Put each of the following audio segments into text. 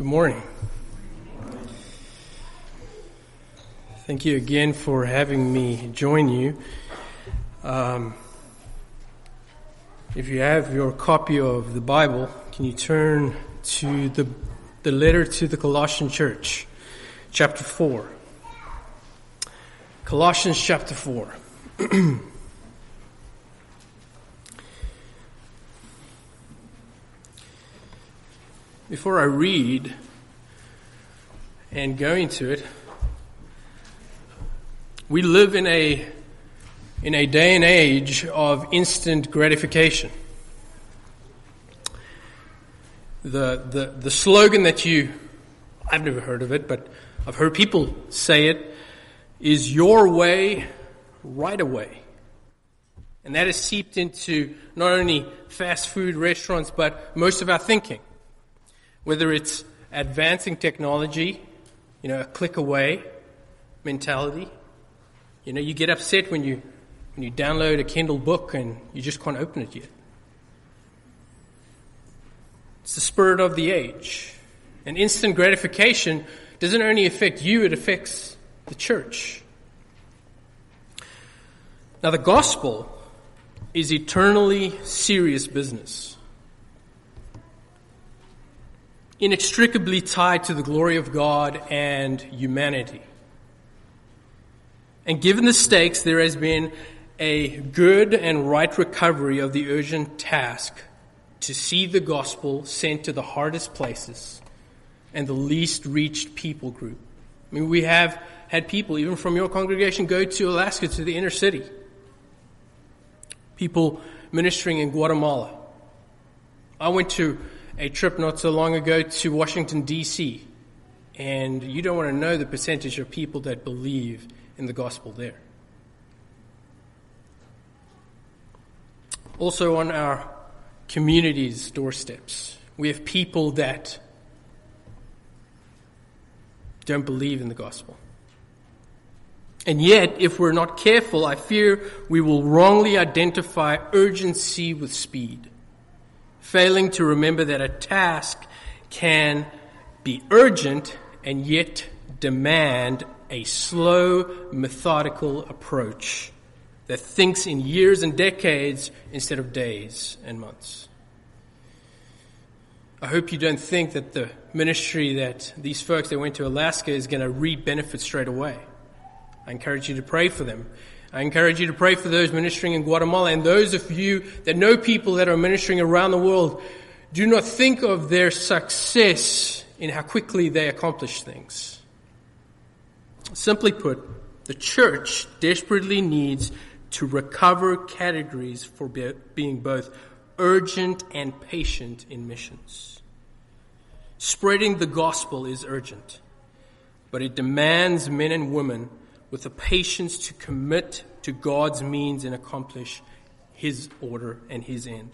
Good morning. Thank you again for having me join you. Um, if you have your copy of the Bible, can you turn to the, the letter to the Colossian church, chapter 4? Colossians chapter 4. Before I read and go into it, we live in a, in a day and age of instant gratification. The, the, the slogan that you, I've never heard of it, but I've heard people say it, is your way, right away. And that is seeped into not only fast food restaurants, but most of our thinking whether it's advancing technology, you know, a click away mentality. You know, you get upset when you when you download a Kindle book and you just can't open it yet. It's the spirit of the age. And instant gratification doesn't only affect you, it affects the church. Now, the gospel is eternally serious business. Inextricably tied to the glory of God and humanity. And given the stakes, there has been a good and right recovery of the urgent task to see the gospel sent to the hardest places and the least reached people group. I mean, we have had people, even from your congregation, go to Alaska, to the inner city. People ministering in Guatemala. I went to a trip not so long ago to Washington, D.C., and you don't want to know the percentage of people that believe in the gospel there. Also, on our community's doorsteps, we have people that don't believe in the gospel. And yet, if we're not careful, I fear we will wrongly identify urgency with speed failing to remember that a task can be urgent and yet demand a slow, methodical approach that thinks in years and decades instead of days and months. I hope you don't think that the ministry that these folks that went to Alaska is going to reap benefits straight away. I encourage you to pray for them I encourage you to pray for those ministering in Guatemala and those of you that know people that are ministering around the world. Do not think of their success in how quickly they accomplish things. Simply put, the church desperately needs to recover categories for being both urgent and patient in missions. Spreading the gospel is urgent, but it demands men and women with the patience to commit to God's means and accomplish His order and His end.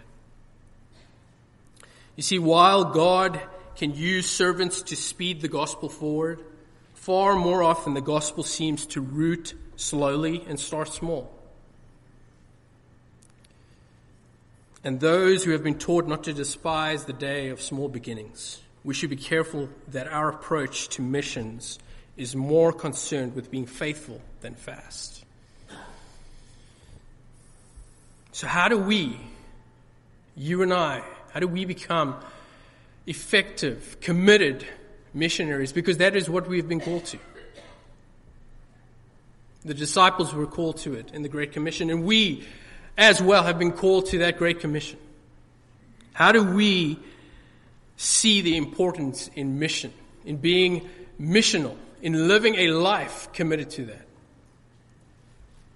You see, while God can use servants to speed the gospel forward, far more often the gospel seems to root slowly and start small. And those who have been taught not to despise the day of small beginnings, we should be careful that our approach to missions is more concerned with being faithful than fast. So, how do we, you and I, how do we become effective, committed missionaries? Because that is what we've been called to. The disciples were called to it in the Great Commission, and we as well have been called to that Great Commission. How do we see the importance in mission, in being missional? In living a life committed to that.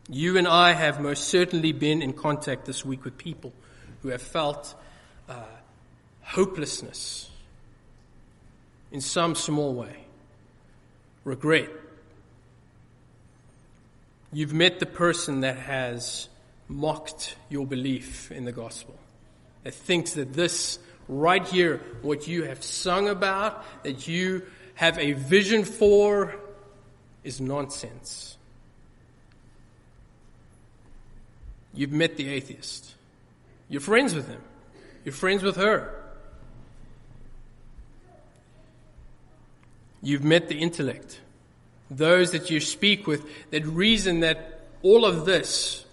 You and I have most certainly been in contact this week with people who have felt uh, hopelessness in some small way, regret. You've met the person that has mocked your belief in the gospel, that thinks that this right here, what you have sung about, that you have a vision for is nonsense. You've met the atheist. You're friends with him. You're friends with her. You've met the intellect. Those that you speak with that reason that all of this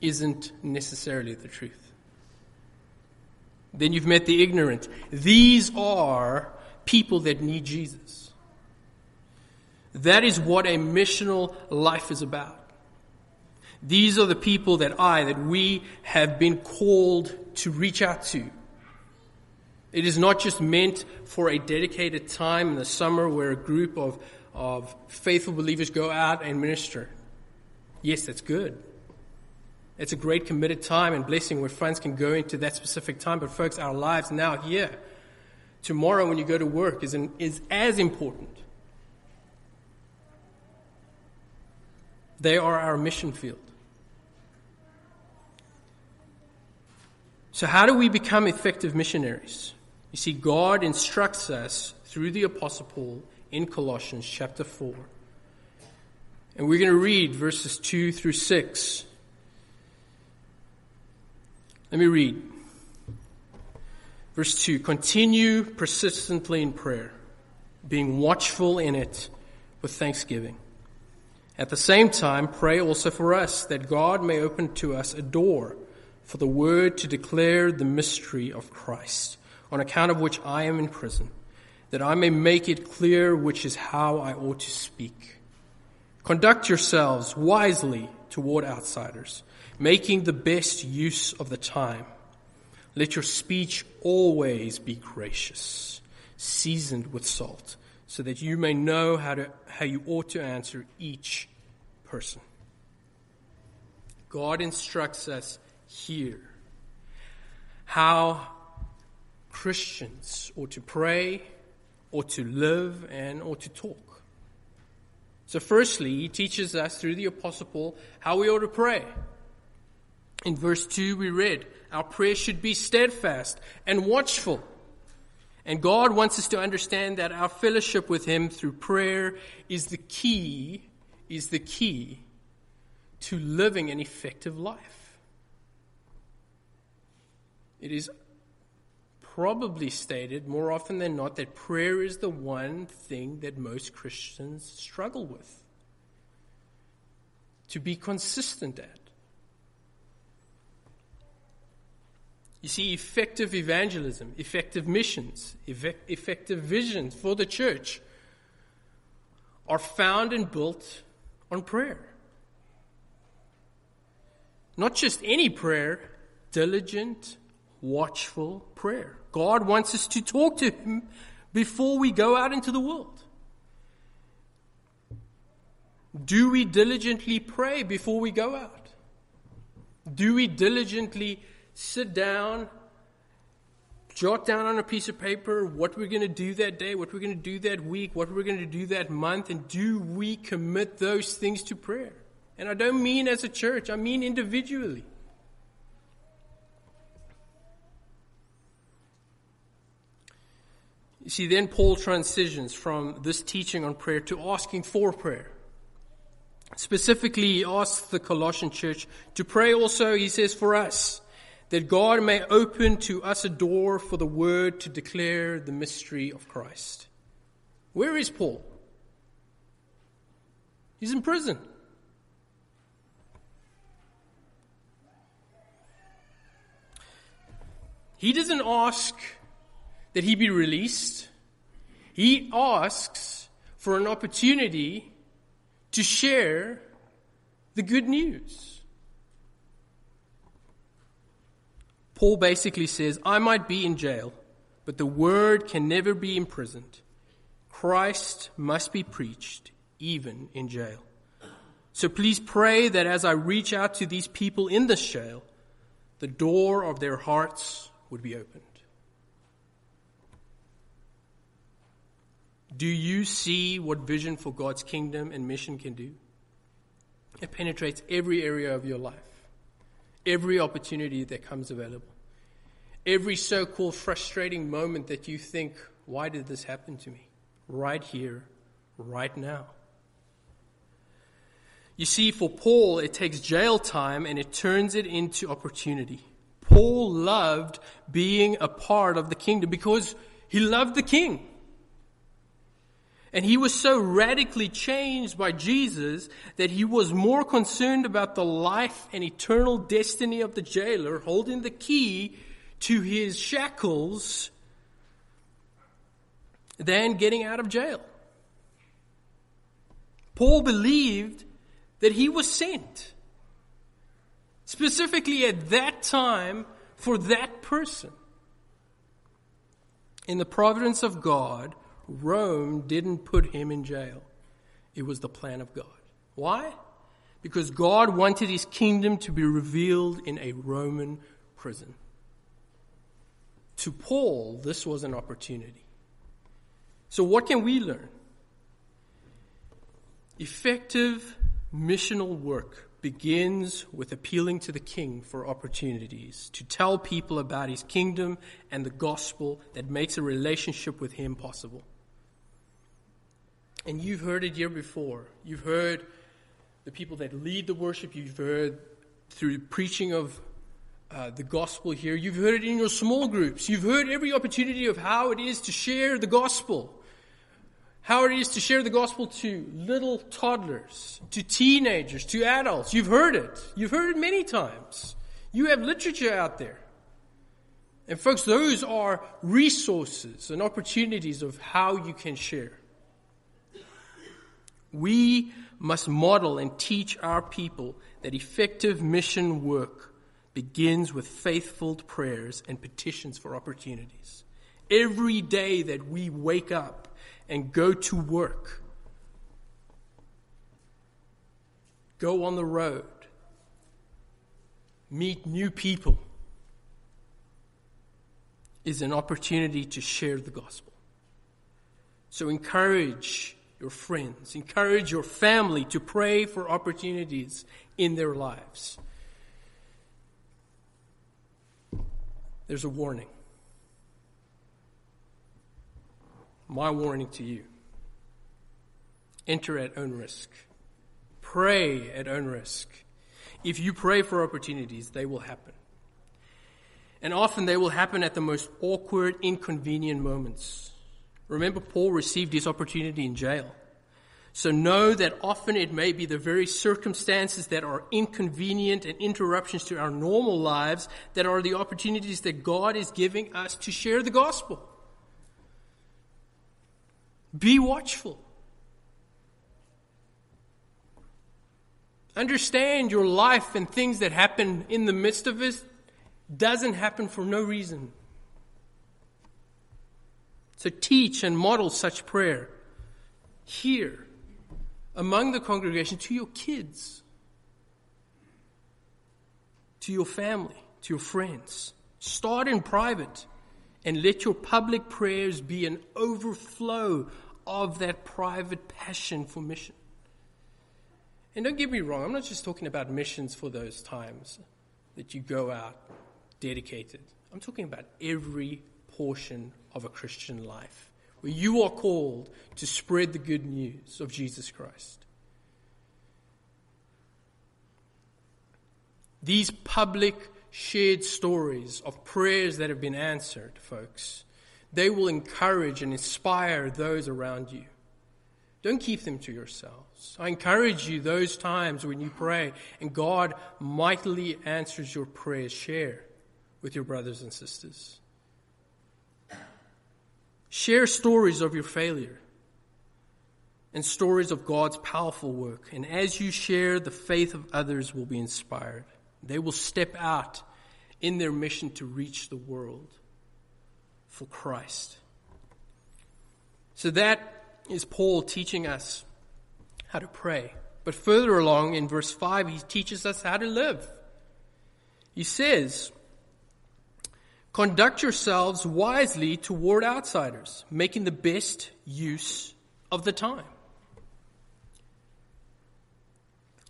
isn't necessarily the truth. Then you've met the ignorant. These are people that need Jesus. That is what a missional life is about. These are the people that I, that we have been called to reach out to. It is not just meant for a dedicated time in the summer where a group of, of faithful believers go out and minister. Yes, that's good. It's a great committed time and blessing where friends can go into that specific time. But folks, our lives now here, tomorrow when you go to work is, an, is as important. They are our mission field. So how do we become effective missionaries? You see, God instructs us through the Apostle Paul in Colossians chapter 4. And we're going to read verses 2 through 6. Let me read. Verse 2 Continue persistently in prayer, being watchful in it with thanksgiving. At the same time, pray also for us that God may open to us a door for the word to declare the mystery of Christ, on account of which I am in prison, that I may make it clear which is how I ought to speak. Conduct yourselves wisely toward outsiders making the best use of the time. Let your speech always be gracious, seasoned with salt, so that you may know how, to, how you ought to answer each person. God instructs us here how Christians ought to pray, ought to live, and ought to talk. So, firstly, he teaches us through the Apostle Paul how we ought to pray. In verse 2, we read, Our prayer should be steadfast and watchful. And God wants us to understand that our fellowship with Him through prayer is the key, is the key to living an effective life. It is probably stated more often than not that prayer is the one thing that most Christians struggle with. To be consistent at. You see, effective evangelism, effective missions, effective visions for the church are found and built on prayer. Not just any prayer, diligent, watchful prayer. God wants us to talk to Him before we go out into the world. Do we diligently pray before we go out? Do we diligently sit down, jot down on a piece of paper what we're going to do that day, what we're going to do that week, what we're going to do that month, and do we commit those things to prayer? And I don't mean as a church, I mean individually. You see, then Paul transitions from this teaching on prayer to asking for prayer. Specifically, he asks the Colossian church to pray also, he says, for us that God may open to us a door for the word to declare the mystery of Christ. Where is Paul? He's in prison. He doesn't ask that he be released. He asks for an opportunity to share the good news. Paul basically says, I might be in jail, but the word can never be imprisoned. Christ must be preached, even in jail. So please pray that as I reach out to these people in this jail, the door of their hearts would be opened. Do you see what vision for God's kingdom and mission can do? It penetrates every area of your life every opportunity that comes available. Every so called frustrating moment that you think, why did this happen to me? Right here, right now. You see, for Paul, it takes jail time and it turns it into opportunity. Paul loved being a part of the kingdom because he loved the king. And he was so radically changed by Jesus that he was more concerned about the life and eternal destiny of the jailer holding the key to his shackles than getting out of jail. Paul believed that he was sent specifically at that time for that person. In the providence of God, Rome didn't put him in jail. It was the plan of God. Why? Because God wanted his kingdom to be revealed in a Roman prison. To Paul, this was an opportunity. So, what can we learn? Effective missional work begins with appealing to the king for opportunities to tell people about his kingdom and the gospel that makes a relationship with him possible. And you've heard it here before. You've heard the people that lead the worship, you've heard through preaching of uh, the gospel here, you've heard it in your small groups, you've heard every opportunity of how it is to share the gospel how it is to share the gospel to little toddlers, to teenagers, to adults. You've heard it. You've heard it many times. You have literature out there. And folks, those are resources and opportunities of how you can share. We must model and teach our people that effective mission work begins with faithful prayers and petitions for opportunities. Every day that we wake up, and go to work. Go on the road. Meet new people is an opportunity to share the gospel. So encourage your friends, encourage your family to pray for opportunities in their lives. There's a warning. My warning to you enter at own risk, pray at own risk. If you pray for opportunities, they will happen. And often they will happen at the most awkward, inconvenient moments. Remember, Paul received his opportunity in jail. So know that often it may be the very circumstances that are inconvenient and interruptions to our normal lives that are the opportunities that God is giving us to share the gospel. Be watchful. Understand your life and things that happen in the midst of it doesn't happen for no reason. So teach and model such prayer here among the congregation to your kids, to your family, to your friends. Start in private and let your public prayers be an overflow of that private passion for mission. And don't get me wrong, I'm not just talking about missions for those times that you go out dedicated. I'm talking about every portion of a Christian life where you are called to spread the good news of Jesus Christ. These public shared stories of prayers that have been answered, folks, they will encourage and inspire those around you. Don't keep them to yourselves. I encourage you those times when you pray and God mightily answers your prayers, share with your brothers and sisters. Share stories of your failure and stories of God's powerful work. And as you share, the faith of others will be inspired. They will step out in their mission to reach the world for Christ. So that is Paul teaching us how to pray. But further along in verse 5, he teaches us how to live. He says, Conduct yourselves wisely toward outsiders, making the best use of the time.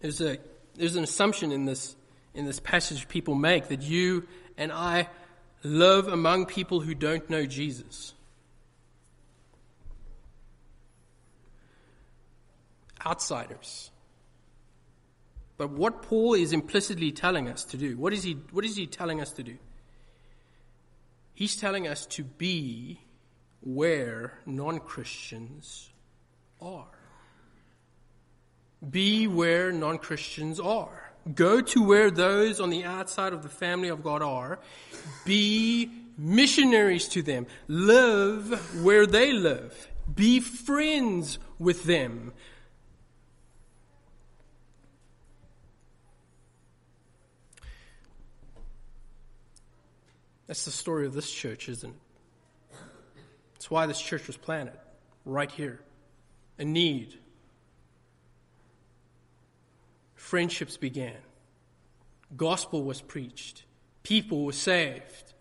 There's, a, there's an assumption in this, in this passage people make that you and I live among people who don't know Jesus. Outsiders. But what Paul is implicitly telling us to do, what is he, what is he telling us to do? He's telling us to be where non Christians are. Be where non Christians are. Go to where those on the outside of the family of God are. Be missionaries to them. Live where they live. Be friends with them. That's the story of this church, isn't it? That's why this church was planted, right here. A need. Friendships began. Gospel was preached. People were saved.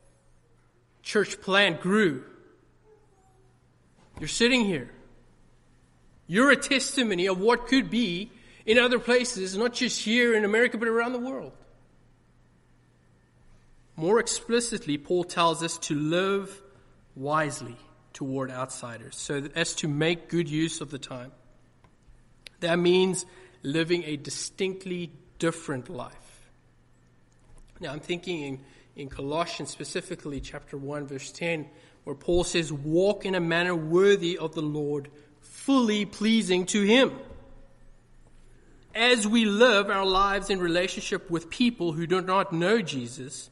Church plant grew. You're sitting here. You're a testimony of what could be in other places, not just here in America, but around the world. More explicitly, Paul tells us to live wisely toward outsiders, so as to make good use of the time. That means living a distinctly different life. Now, I'm thinking in, in Colossians, specifically chapter 1, verse 10, where Paul says, Walk in a manner worthy of the Lord, fully pleasing to Him. As we live our lives in relationship with people who do not know Jesus,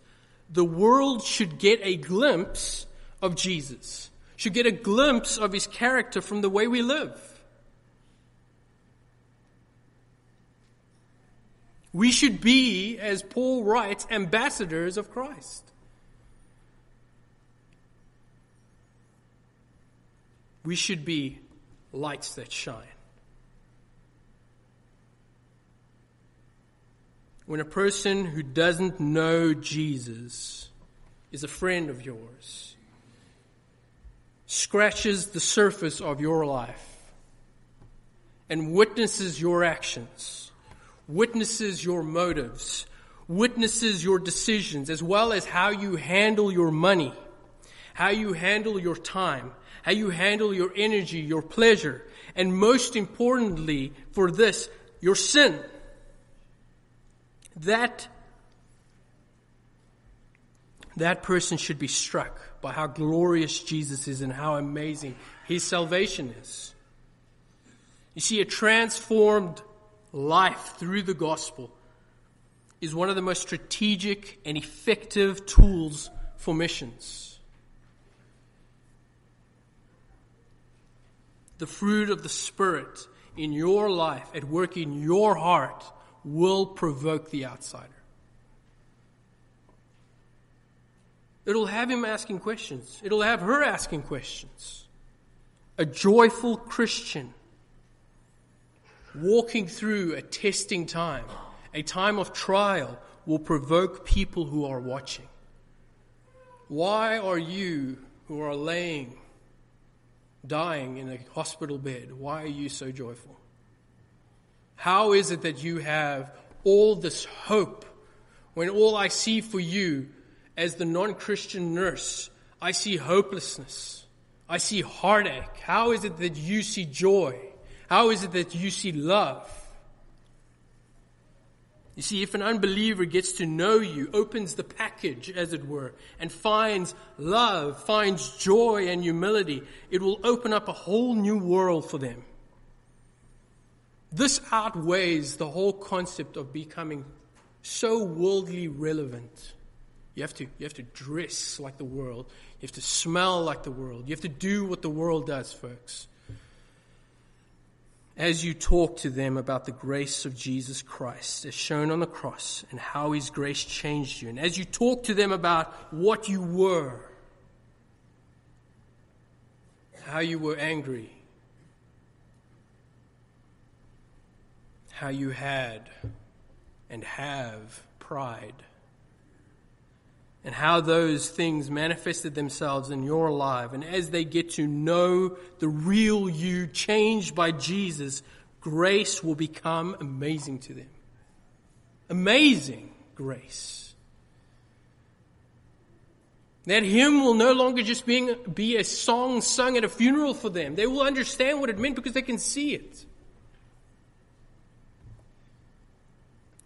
the world should get a glimpse of Jesus, should get a glimpse of his character from the way we live. We should be, as Paul writes, ambassadors of Christ. We should be lights that shine. When a person who doesn't know Jesus is a friend of yours, scratches the surface of your life, and witnesses your actions, witnesses your motives, witnesses your decisions, as well as how you handle your money, how you handle your time, how you handle your energy, your pleasure, and most importantly for this, your sin that that person should be struck by how glorious Jesus is and how amazing his salvation is. You see, a transformed life through the gospel is one of the most strategic and effective tools for missions. The fruit of the Spirit in your life, at work in your heart, will provoke the outsider. It'll have him asking questions. It'll have her asking questions. A joyful Christian walking through a testing time, a time of trial, will provoke people who are watching. Why are you who are laying, dying in a hospital bed, why are you so joyful? How is it that you have all this hope when all I see for you as the non Christian nurse, I see hopelessness? I see heartache. How is it that you see joy? How is it that you see love? You see, if an unbeliever gets to know you, opens the package, as it were, and finds love, finds joy and humility, it will open up a whole new world for them. This outweighs the whole concept of becoming so worldly relevant. You have to, you have to dress like the world. You have to smell like the world. You have to do what the world does, folks. As you talk to them about the grace of Jesus Christ as shown on the cross and how his grace changed you, and as you talk to them about what you were, how you were angry, how you had and have pride, and how those things manifested themselves in your life. And as they get to know the real you changed by Jesus, grace will become amazing to them. Amazing grace. That hymn will no longer just being, be a song sung at a funeral for them. They will understand what it meant because they can see it.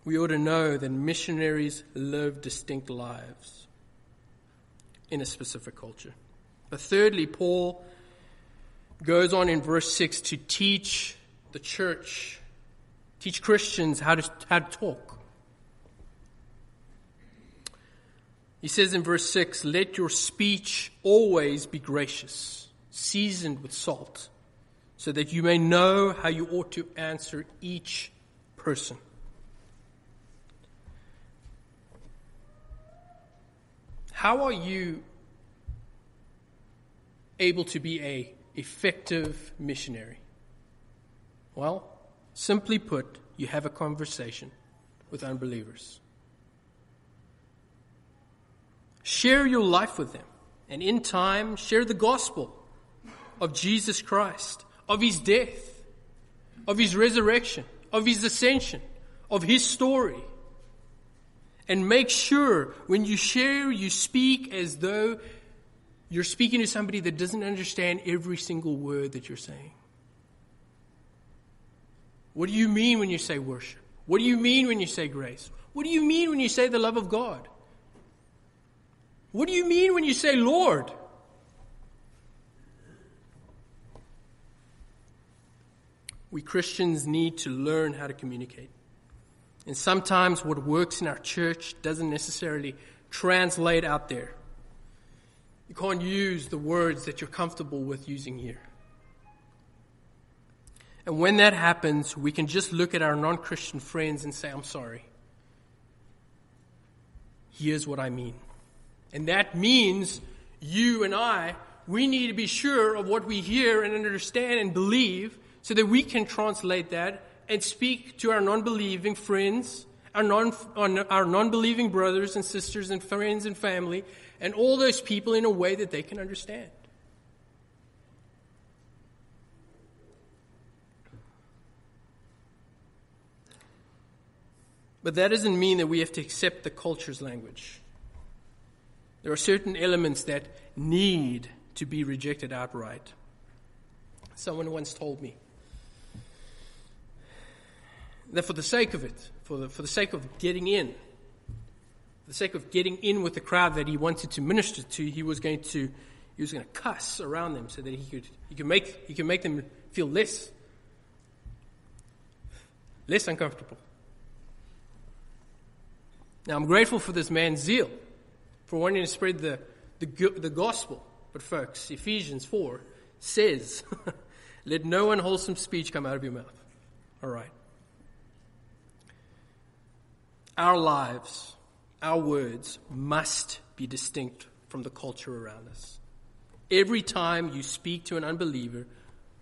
We ought to know that missionaries live distinct lives in a specific culture. But thirdly, Paul goes on in verse 6 to teach the church, teach Christians how to, how to talk. He says in verse 6 Let your speech always be gracious, seasoned with salt, so that you may know how you ought to answer each person. How are you able to be a effective missionary? Well, simply put, you have a conversation with unbelievers. Share your life with them, and in time, share the gospel of Jesus Christ, of his death, of his resurrection, of his ascension, of his story. And make sure when you share, you speak as though you're speaking to somebody that doesn't understand every single word that you're saying. What do you mean when you say worship? What do you mean when you say grace? What do you mean when you say the love of God? What do you mean when you say Lord? We Christians need to learn how to communicate. And sometimes what works in our church doesn't necessarily translate out there. You can't use the words that you're comfortable with using here. And when that happens, we can just look at our non Christian friends and say, I'm sorry. Here's what I mean. And that means you and I, we need to be sure of what we hear and understand and believe so that we can translate that and speak to our non-believing friends, our, non, our non-believing brothers and sisters and friends and family, and all those people in a way that they can understand. But that doesn't mean that we have to accept the culture's language. There are certain elements that need to be rejected outright. Someone once told me that for the sake of it, for the, for the sake of getting in, for the sake of getting in with the crowd that he wanted to minister to, he was going to he was going to cuss around them so that he could he could make he could make them feel less less uncomfortable. Now I'm grateful for this man's zeal for wanting to spread the, the, the gospel. But, folks, Ephesians 4 says, Let no unwholesome speech come out of your mouth. All right. Our lives, our words must be distinct from the culture around us. Every time you speak to an unbeliever,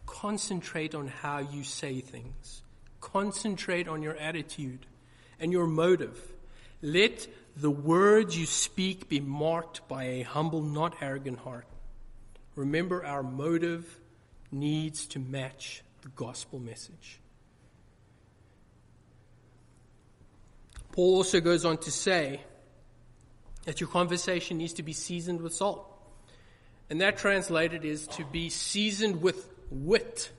concentrate on how you say things. Concentrate on your attitude and your motive. Let the words you speak be marked by a humble, not arrogant heart. Remember, our motive needs to match the gospel message. Paul also goes on to say that your conversation needs to be seasoned with salt. And that translated is to be seasoned with wit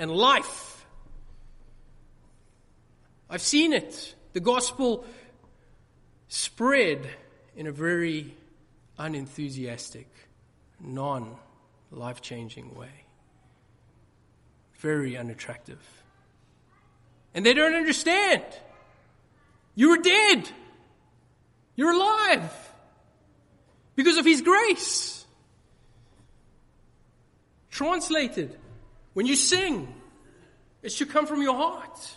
and life. I've seen it. The gospel spread in a very unenthusiastic, non life changing way. Very unattractive. And they don't understand. You were dead. You're alive. Because of His grace. Translated, when you sing, it should come from your heart.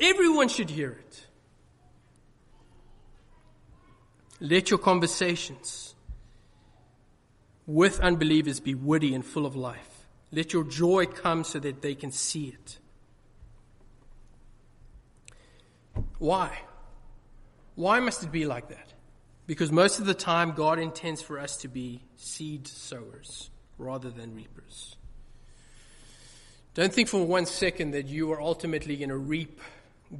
Everyone should hear it. Let your conversations with unbelievers be witty and full of life. Let your joy come so that they can see it. Why? Why must it be like that? Because most of the time, God intends for us to be seed sowers rather than reapers. Don't think for one second that you are ultimately going to reap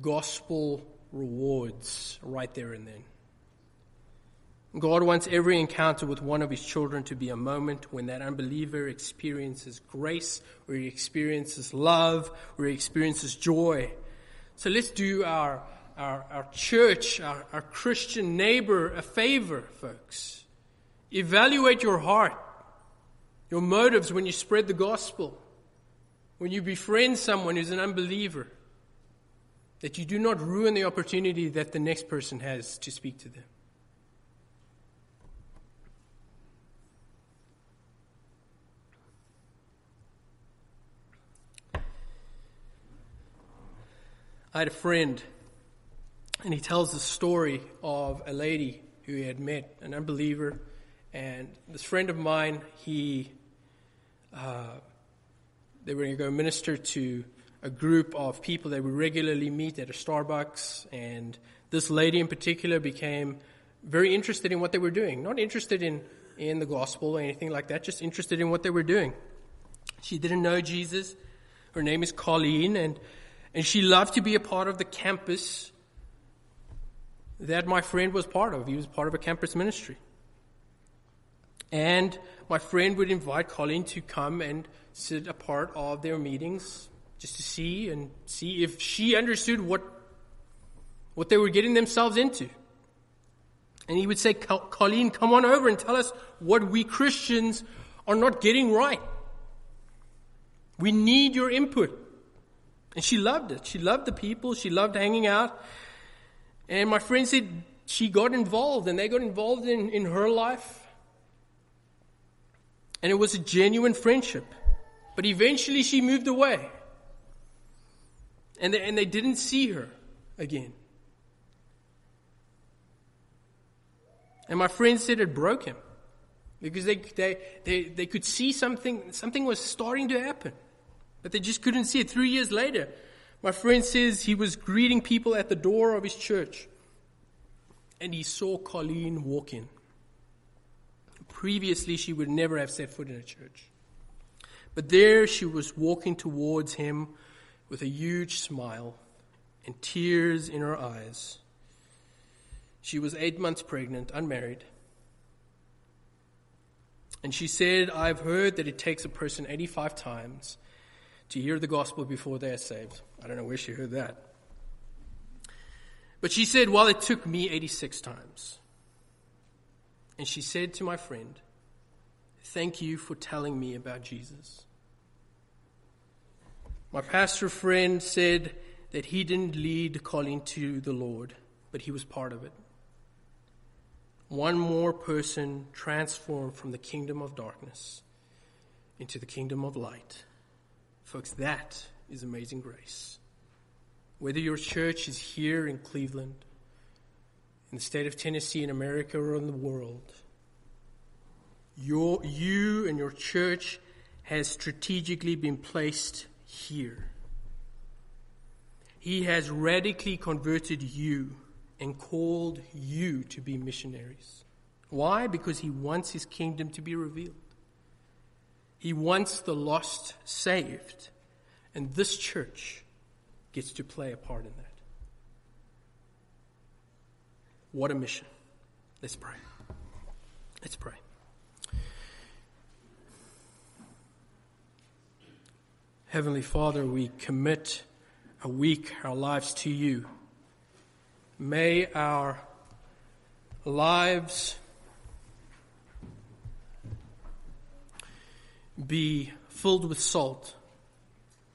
gospel rewards right there and then. God wants every encounter with one of his children to be a moment when that unbeliever experiences grace, where he experiences love, where he experiences joy. So let's do our, our, our church, our, our Christian neighbor a favor, folks. Evaluate your heart, your motives when you spread the gospel. when you befriend someone who's an unbeliever, that you do not ruin the opportunity that the next person has to speak to them. I had a friend, and he tells the story of a lady who he had met, an unbeliever. And this friend of mine, he, uh, they were going to go minister to a group of people they would regularly meet at a Starbucks. And this lady in particular became very interested in what they were doing. Not interested in, in the gospel or anything like that, just interested in what they were doing. She didn't know Jesus. Her name is Colleen, and and she loved to be a part of the campus that my friend was part of. He was part of a campus ministry. And my friend would invite Colleen to come and sit a part of their meetings just to see and see if she understood what, what they were getting themselves into. And he would say, Colleen, come on over and tell us what we Christians are not getting right. We need your input. And she loved it. She loved the people. She loved hanging out. And my friend said she got involved and they got involved in, in her life. And it was a genuine friendship. But eventually she moved away. And they, and they didn't see her again. And my friend said it broke him. Because they, they, they, they could see something, something was starting to happen. But they just couldn't see it. Three years later, my friend says he was greeting people at the door of his church and he saw Colleen walk in. Previously, she would never have set foot in a church. But there she was walking towards him with a huge smile and tears in her eyes. She was eight months pregnant, unmarried. And she said, I've heard that it takes a person 85 times to hear the gospel before they are saved. I don't know where she heard that. But she said, well, it took me 86 times. And she said to my friend, thank you for telling me about Jesus. My pastor friend said that he didn't lead Colleen to the Lord, but he was part of it. One more person transformed from the kingdom of darkness into the kingdom of light. Folks, that is amazing grace. Whether your church is here in Cleveland, in the state of Tennessee, in America, or in the world, your, you and your church has strategically been placed here. He has radically converted you and called you to be missionaries. Why? Because he wants his kingdom to be revealed. He wants the lost saved. And this church gets to play a part in that. What a mission. Let's pray. Let's pray. Heavenly Father, we commit a week, our lives to you. May our lives be filled with salt,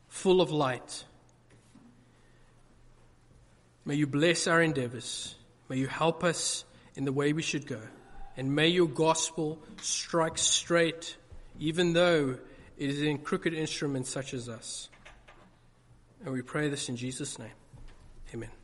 full of light. May you bless our endeavors. May you help us in the way we should go. And may your gospel strike straight, even though it is in crooked instruments such as us. And we pray this in Jesus' name. Amen.